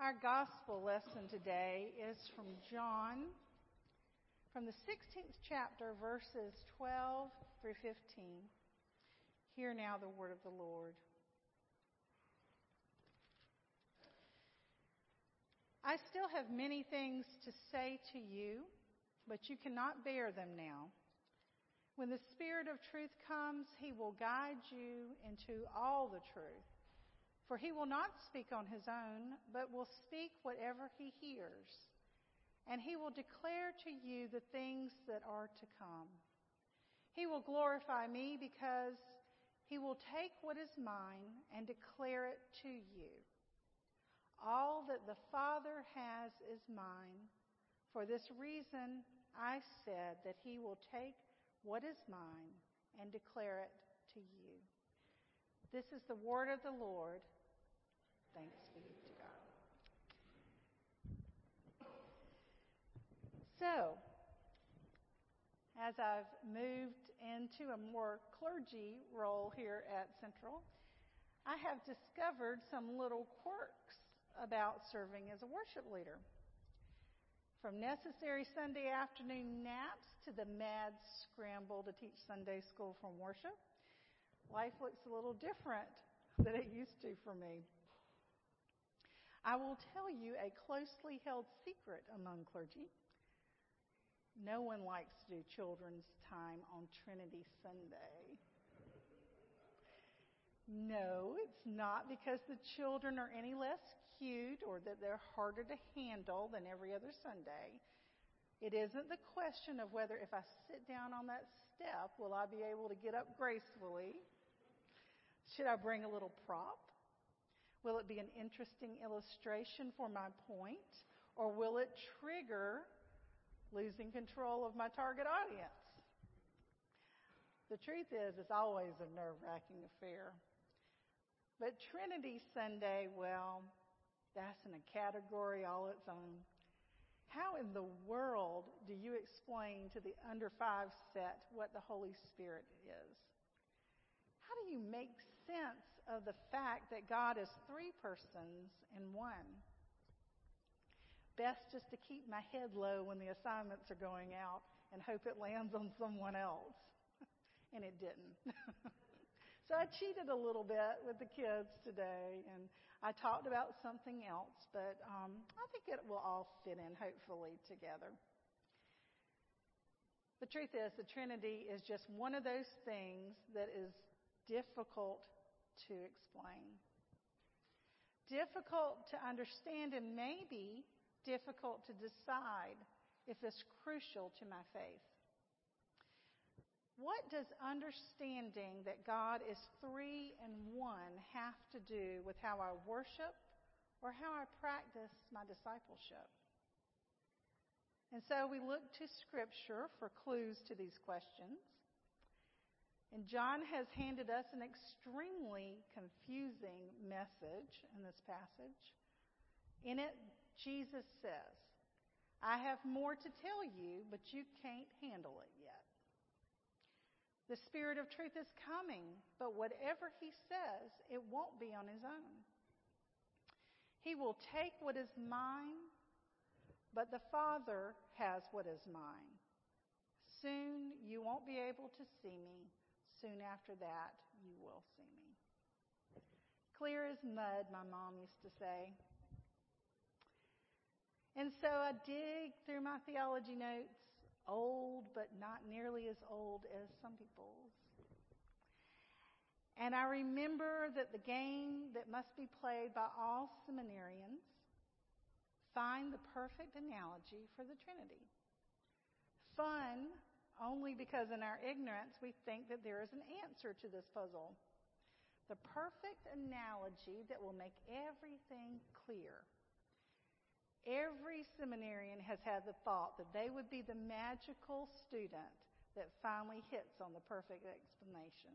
Our gospel lesson today is from John, from the 16th chapter, verses 12 through 15. Hear now the word of the Lord. I still have many things to say to you, but you cannot bear them now. When the Spirit of truth comes, he will guide you into all the truth. For he will not speak on his own, but will speak whatever he hears. And he will declare to you the things that are to come. He will glorify me because he will take what is mine and declare it to you. All that the Father has is mine. For this reason, I said that he will take what is mine and declare it to you. This is the word of the Lord. Thanks be to God. So, as I've moved into a more clergy role here at Central, I have discovered some little quirks about serving as a worship leader. From necessary Sunday afternoon naps to the mad scramble to teach Sunday school from worship, life looks a little different than it used to for me. I will tell you a closely held secret among clergy. No one likes to do children's time on Trinity Sunday. No, it's not because the children are any less cute or that they're harder to handle than every other Sunday. It isn't the question of whether if I sit down on that step, will I be able to get up gracefully? Should I bring a little prop? Will it be an interesting illustration for my point? Or will it trigger losing control of my target audience? The truth is, it's always a nerve wracking affair. But Trinity Sunday, well, that's in a category all its own. How in the world do you explain to the under five set what the Holy Spirit is? How do you make sense of the fact that God is three persons in one? Best just to keep my head low when the assignments are going out and hope it lands on someone else. and it didn't. so I cheated a little bit with the kids today and I talked about something else, but um, I think it will all fit in hopefully together. The truth is, the Trinity is just one of those things that is difficult to explain, difficult to understand, and maybe difficult to decide if it's crucial to my faith. What does understanding that God is three and one have to do with how I worship or how I practice my discipleship? And so we look to Scripture for clues to these questions. And John has handed us an extremely confusing message in this passage. In it, Jesus says, I have more to tell you, but you can't handle it yet. The Spirit of truth is coming, but whatever He says, it won't be on His own. He will take what is mine, but the Father has what is mine. Soon you won't be able to see me. Soon after that, you will see me. Clear as mud, my mom used to say. And so I dig through my theology notes, old but not nearly as old as some people's. And I remember that the game that must be played by all seminarians find the perfect analogy for the Trinity. Fun only because in our ignorance we think that there is an answer to this puzzle. The perfect analogy that will make everything clear. Every seminarian has had the thought that they would be the magical student that finally hits on the perfect explanation.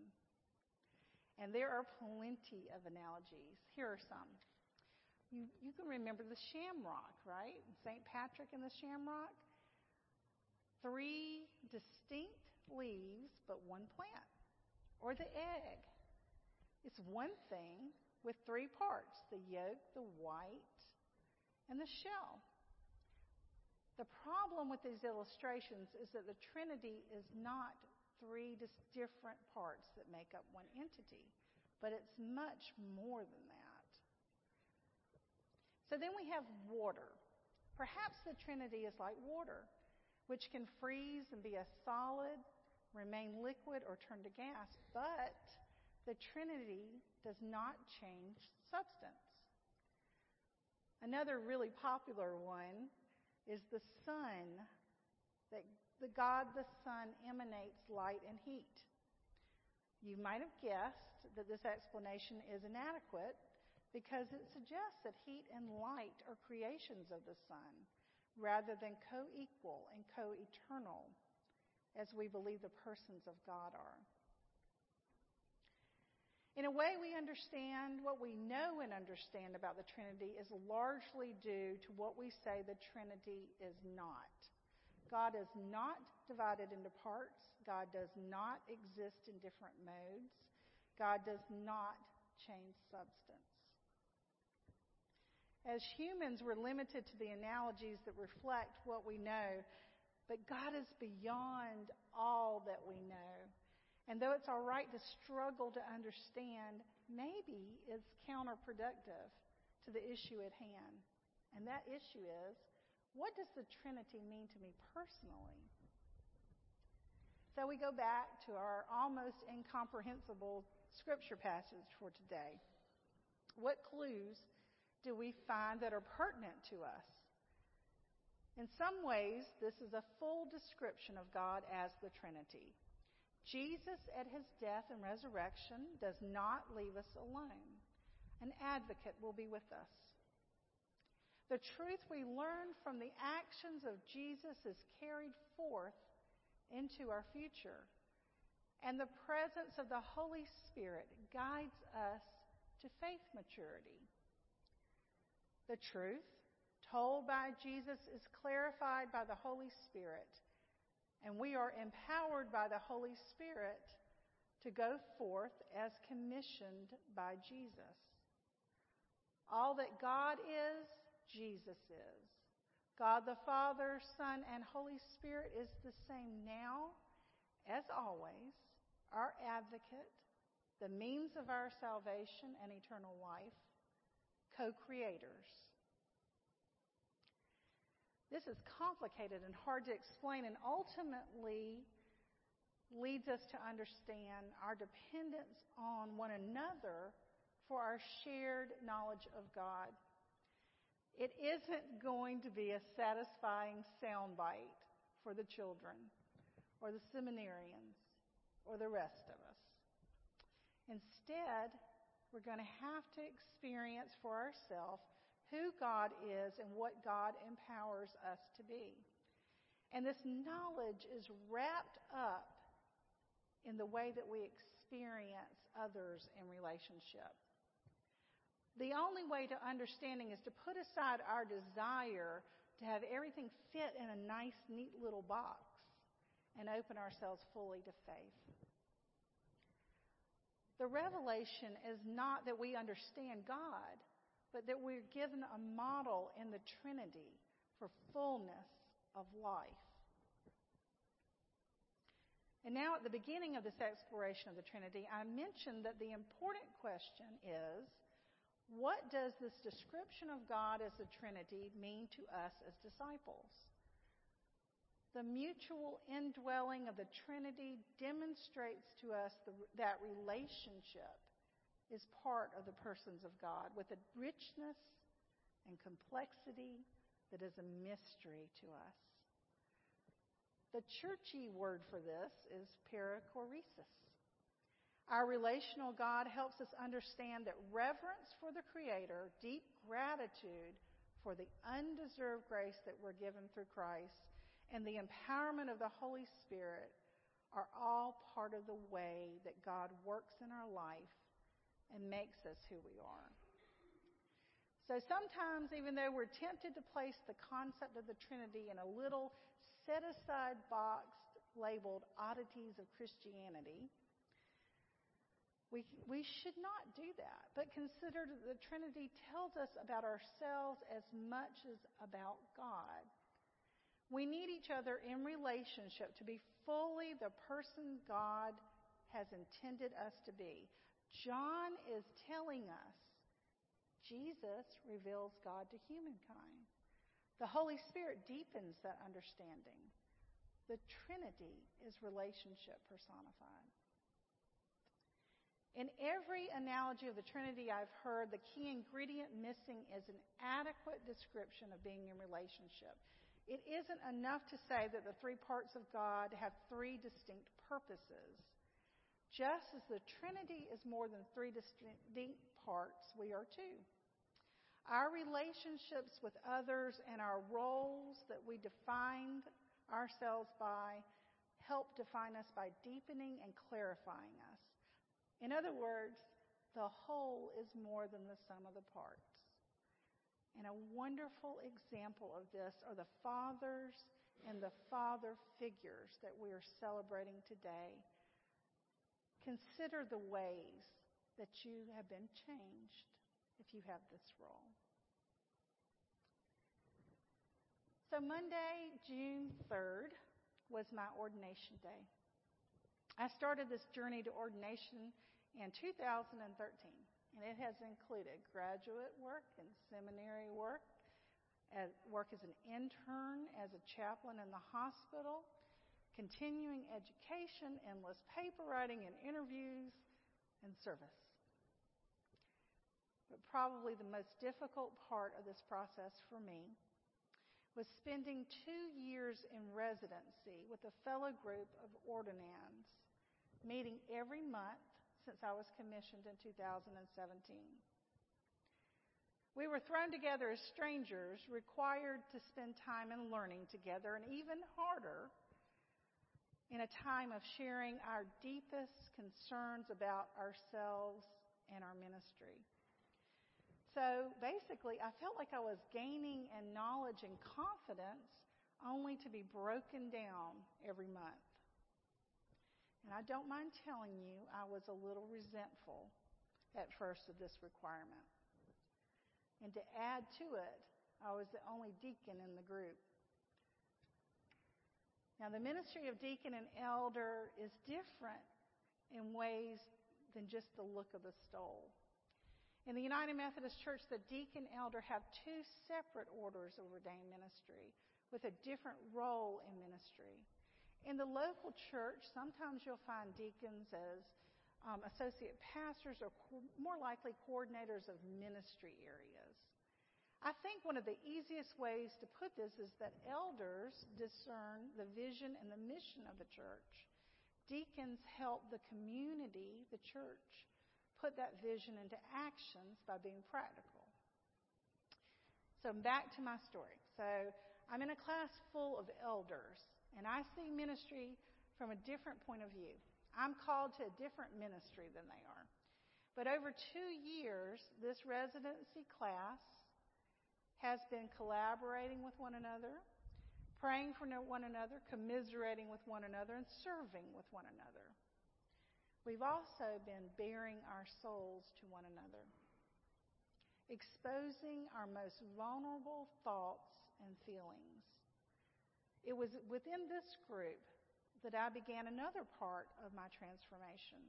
And there are plenty of analogies. Here are some. You, you can remember the shamrock, right? St. Patrick and the shamrock three distinct leaves but one plant. Or the egg. It's one thing with three parts the yolk, the white, and the shell. The problem with these illustrations is that the Trinity is not three different parts that make up one entity, but it's much more than that. So then we have water. Perhaps the Trinity is like water, which can freeze and be a solid, remain liquid, or turn to gas, but the Trinity does not change substance. Another really popular one is the sun, that the God the sun emanates light and heat. You might have guessed that this explanation is inadequate because it suggests that heat and light are creations of the sun rather than co equal and co eternal as we believe the persons of God are. In a way, we understand what we know and understand about the Trinity is largely due to what we say the Trinity is not. God is not divided into parts. God does not exist in different modes. God does not change substance. As humans, we're limited to the analogies that reflect what we know, but God is beyond all that we know. And though it's all right to struggle to understand, maybe it's counterproductive to the issue at hand. And that issue is what does the Trinity mean to me personally? So we go back to our almost incomprehensible scripture passage for today. What clues do we find that are pertinent to us? In some ways, this is a full description of God as the Trinity. Jesus, at his death and resurrection, does not leave us alone. An advocate will be with us. The truth we learn from the actions of Jesus is carried forth into our future. And the presence of the Holy Spirit guides us to faith maturity. The truth told by Jesus is clarified by the Holy Spirit and we are empowered by the Holy Spirit to go forth as commissioned by Jesus. All that God is, Jesus is. God the Father, Son, and Holy Spirit is the same now as always, our advocate, the means of our salvation and eternal life, co creators. This is complicated and hard to explain, and ultimately leads us to understand our dependence on one another for our shared knowledge of God. It isn't going to be a satisfying soundbite for the children or the seminarians or the rest of us. Instead, we're going to have to experience for ourselves who God is and what God empowers us to be. And this knowledge is wrapped up in the way that we experience others in relationship. The only way to understanding is to put aside our desire to have everything fit in a nice, neat little box and open ourselves fully to faith. The revelation is not that we understand God, but that we're given a model in the Trinity for fullness of life. And now, at the beginning of this exploration of the Trinity, I mentioned that the important question is what does this description of God as the Trinity mean to us as disciples? The mutual indwelling of the Trinity demonstrates to us the, that relationship is part of the persons of God with a richness and complexity that is a mystery to us. The churchy word for this is perichoresis. Our relational God helps us understand that reverence for the Creator, deep gratitude for the undeserved grace that we're given through Christ, and the empowerment of the Holy Spirit are all part of the way that God works in our life and makes us who we are. So sometimes, even though we're tempted to place the concept of the Trinity in a little set aside box labeled oddities of Christianity, We, we should not do that, but consider that the Trinity tells us about ourselves as much as about God. We need each other in relationship to be fully the person God has intended us to be. John is telling us Jesus reveals God to humankind. The Holy Spirit deepens that understanding. The Trinity is relationship personified. In every analogy of the Trinity I've heard, the key ingredient missing is an adequate description of being in relationship. It isn't enough to say that the three parts of God have three distinct purposes. Just as the Trinity is more than three distinct parts, we are too. Our relationships with others and our roles that we defined ourselves by help define us by deepening and clarifying us. In other words, the whole is more than the sum of the parts. And a wonderful example of this are the fathers and the father figures that we are celebrating today. Consider the ways that you have been changed if you have this role. So, Monday, June 3rd, was my ordination day. I started this journey to ordination in 2013. And it has included graduate work and seminary work, work as an intern, as a chaplain in the hospital, continuing education, endless paper writing and interviews, and service. But probably the most difficult part of this process for me was spending two years in residency with a fellow group of ordinands, meeting every month since I was commissioned in 2017. We were thrown together as strangers, required to spend time in learning together, and even harder, in a time of sharing our deepest concerns about ourselves and our ministry. So basically, I felt like I was gaining in knowledge and confidence only to be broken down every month. And I don't mind telling you, I was a little resentful at first of this requirement. And to add to it, I was the only deacon in the group. Now, the ministry of deacon and elder is different in ways than just the look of the stole. In the United Methodist Church, the deacon and elder have two separate orders of ordained ministry with a different role in ministry. In the local church, sometimes you'll find deacons as um, associate pastors or co- more likely coordinators of ministry areas. I think one of the easiest ways to put this is that elders discern the vision and the mission of the church. Deacons help the community, the church, put that vision into actions by being practical. So back to my story. So I'm in a class full of elders and I see ministry from a different point of view. I'm called to a different ministry than they are. But over two years, this residency class has been collaborating with one another, praying for one another, commiserating with one another, and serving with one another. We've also been baring our souls to one another, exposing our most vulnerable thoughts and feelings it was within this group that I began another part of my transformation.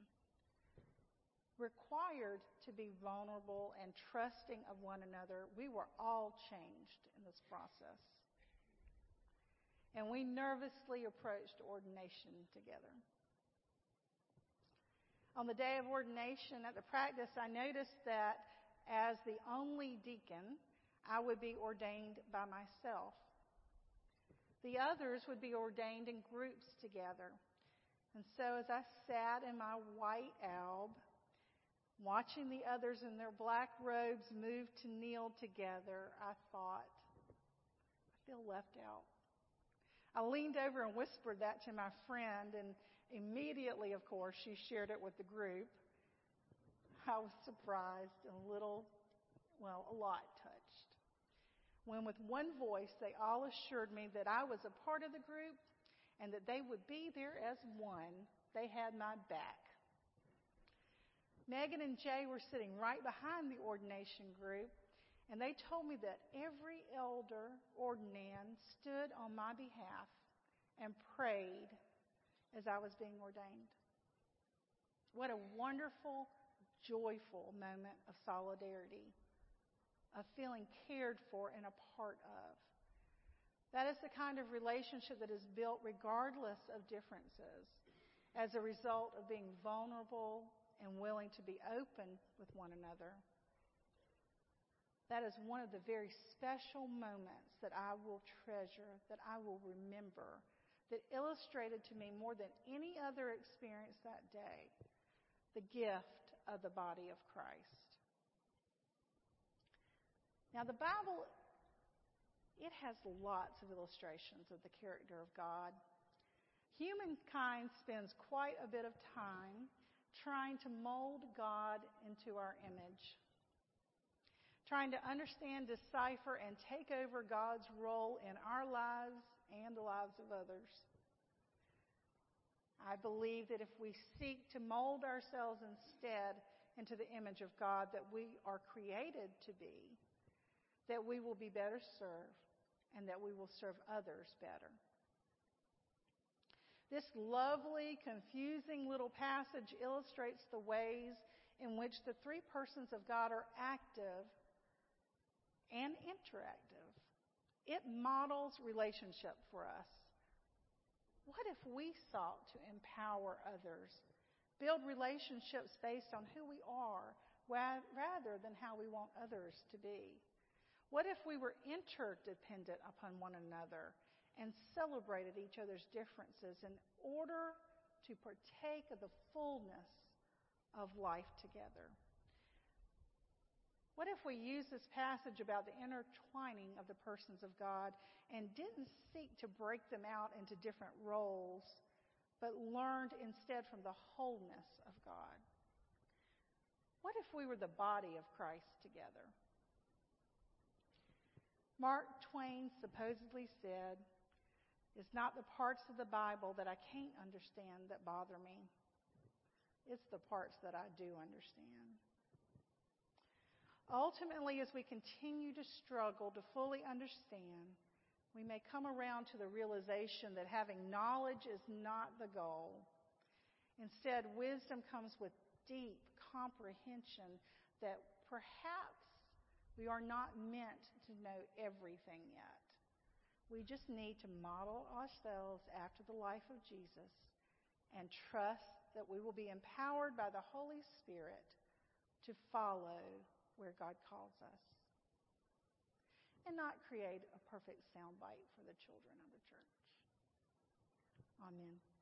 Required to be vulnerable and trusting of one another, we were all changed in this process. And we nervously approached ordination together. On the day of ordination at the practice, I noticed that as the only deacon, I would be ordained by myself. The others would be ordained in groups together. And so as I sat in my white alb, watching the others in their black robes move to kneel together, I thought, I feel left out. I leaned over and whispered that to my friend, and immediately, of course, she shared it with the group. I was surprised and a little, well, a lot touched when with one voice they all assured me that I was a part of the group and that they would be there as one. They had my back. Megan and Jay were sitting right behind the ordination group, and they told me that every elder ordinand stood on my behalf and prayed as I was being ordained. What a wonderful, joyful moment of solidarity, of feeling cared for and a part of. That is the kind of relationship that is built regardless of differences as a result of being vulnerable and willing to be open with one another. That is one of the very special moments that I will treasure, that I will remember, that illustrated to me more than any other experience that day the gift of the body of Christ. Now, the Bible it has lots of illustrations of the character of God. Humankind spends quite a bit of time trying to mold God into our image, trying to understand, decipher, and take over God's role in our lives and the lives of others. I believe that if we seek to mold ourselves instead into the image of God that we are created to be, that we will be better served and that we will serve others better. This lovely, confusing little passage illustrates the ways in which the three persons of God are active and interactive. It models relationship for us. What if we sought to empower others, build relationships based on who we are rather than how we want others to be? What if we were interdependent upon one another and celebrated each other's differences in order to partake of the fullness of life together? What if we use this passage about the intertwining of the persons of God and didn't seek to break them out into different roles, but learned instead from the wholeness of God? What if we were the body of Christ together? Mark Twain supposedly said, It's not the parts of the Bible that I can't understand that bother me. It's the parts that I do understand. Ultimately, as we continue to struggle to fully understand, we may come around to the realization that having knowledge is not the goal. Instead, wisdom comes with deep comprehension that perhaps we are not meant to know everything yet. We just need to model ourselves after the life of Jesus and trust that we will be empowered by the Holy Spirit to follow where God calls us and not create a perfect soundbite for the children of the church. Amen.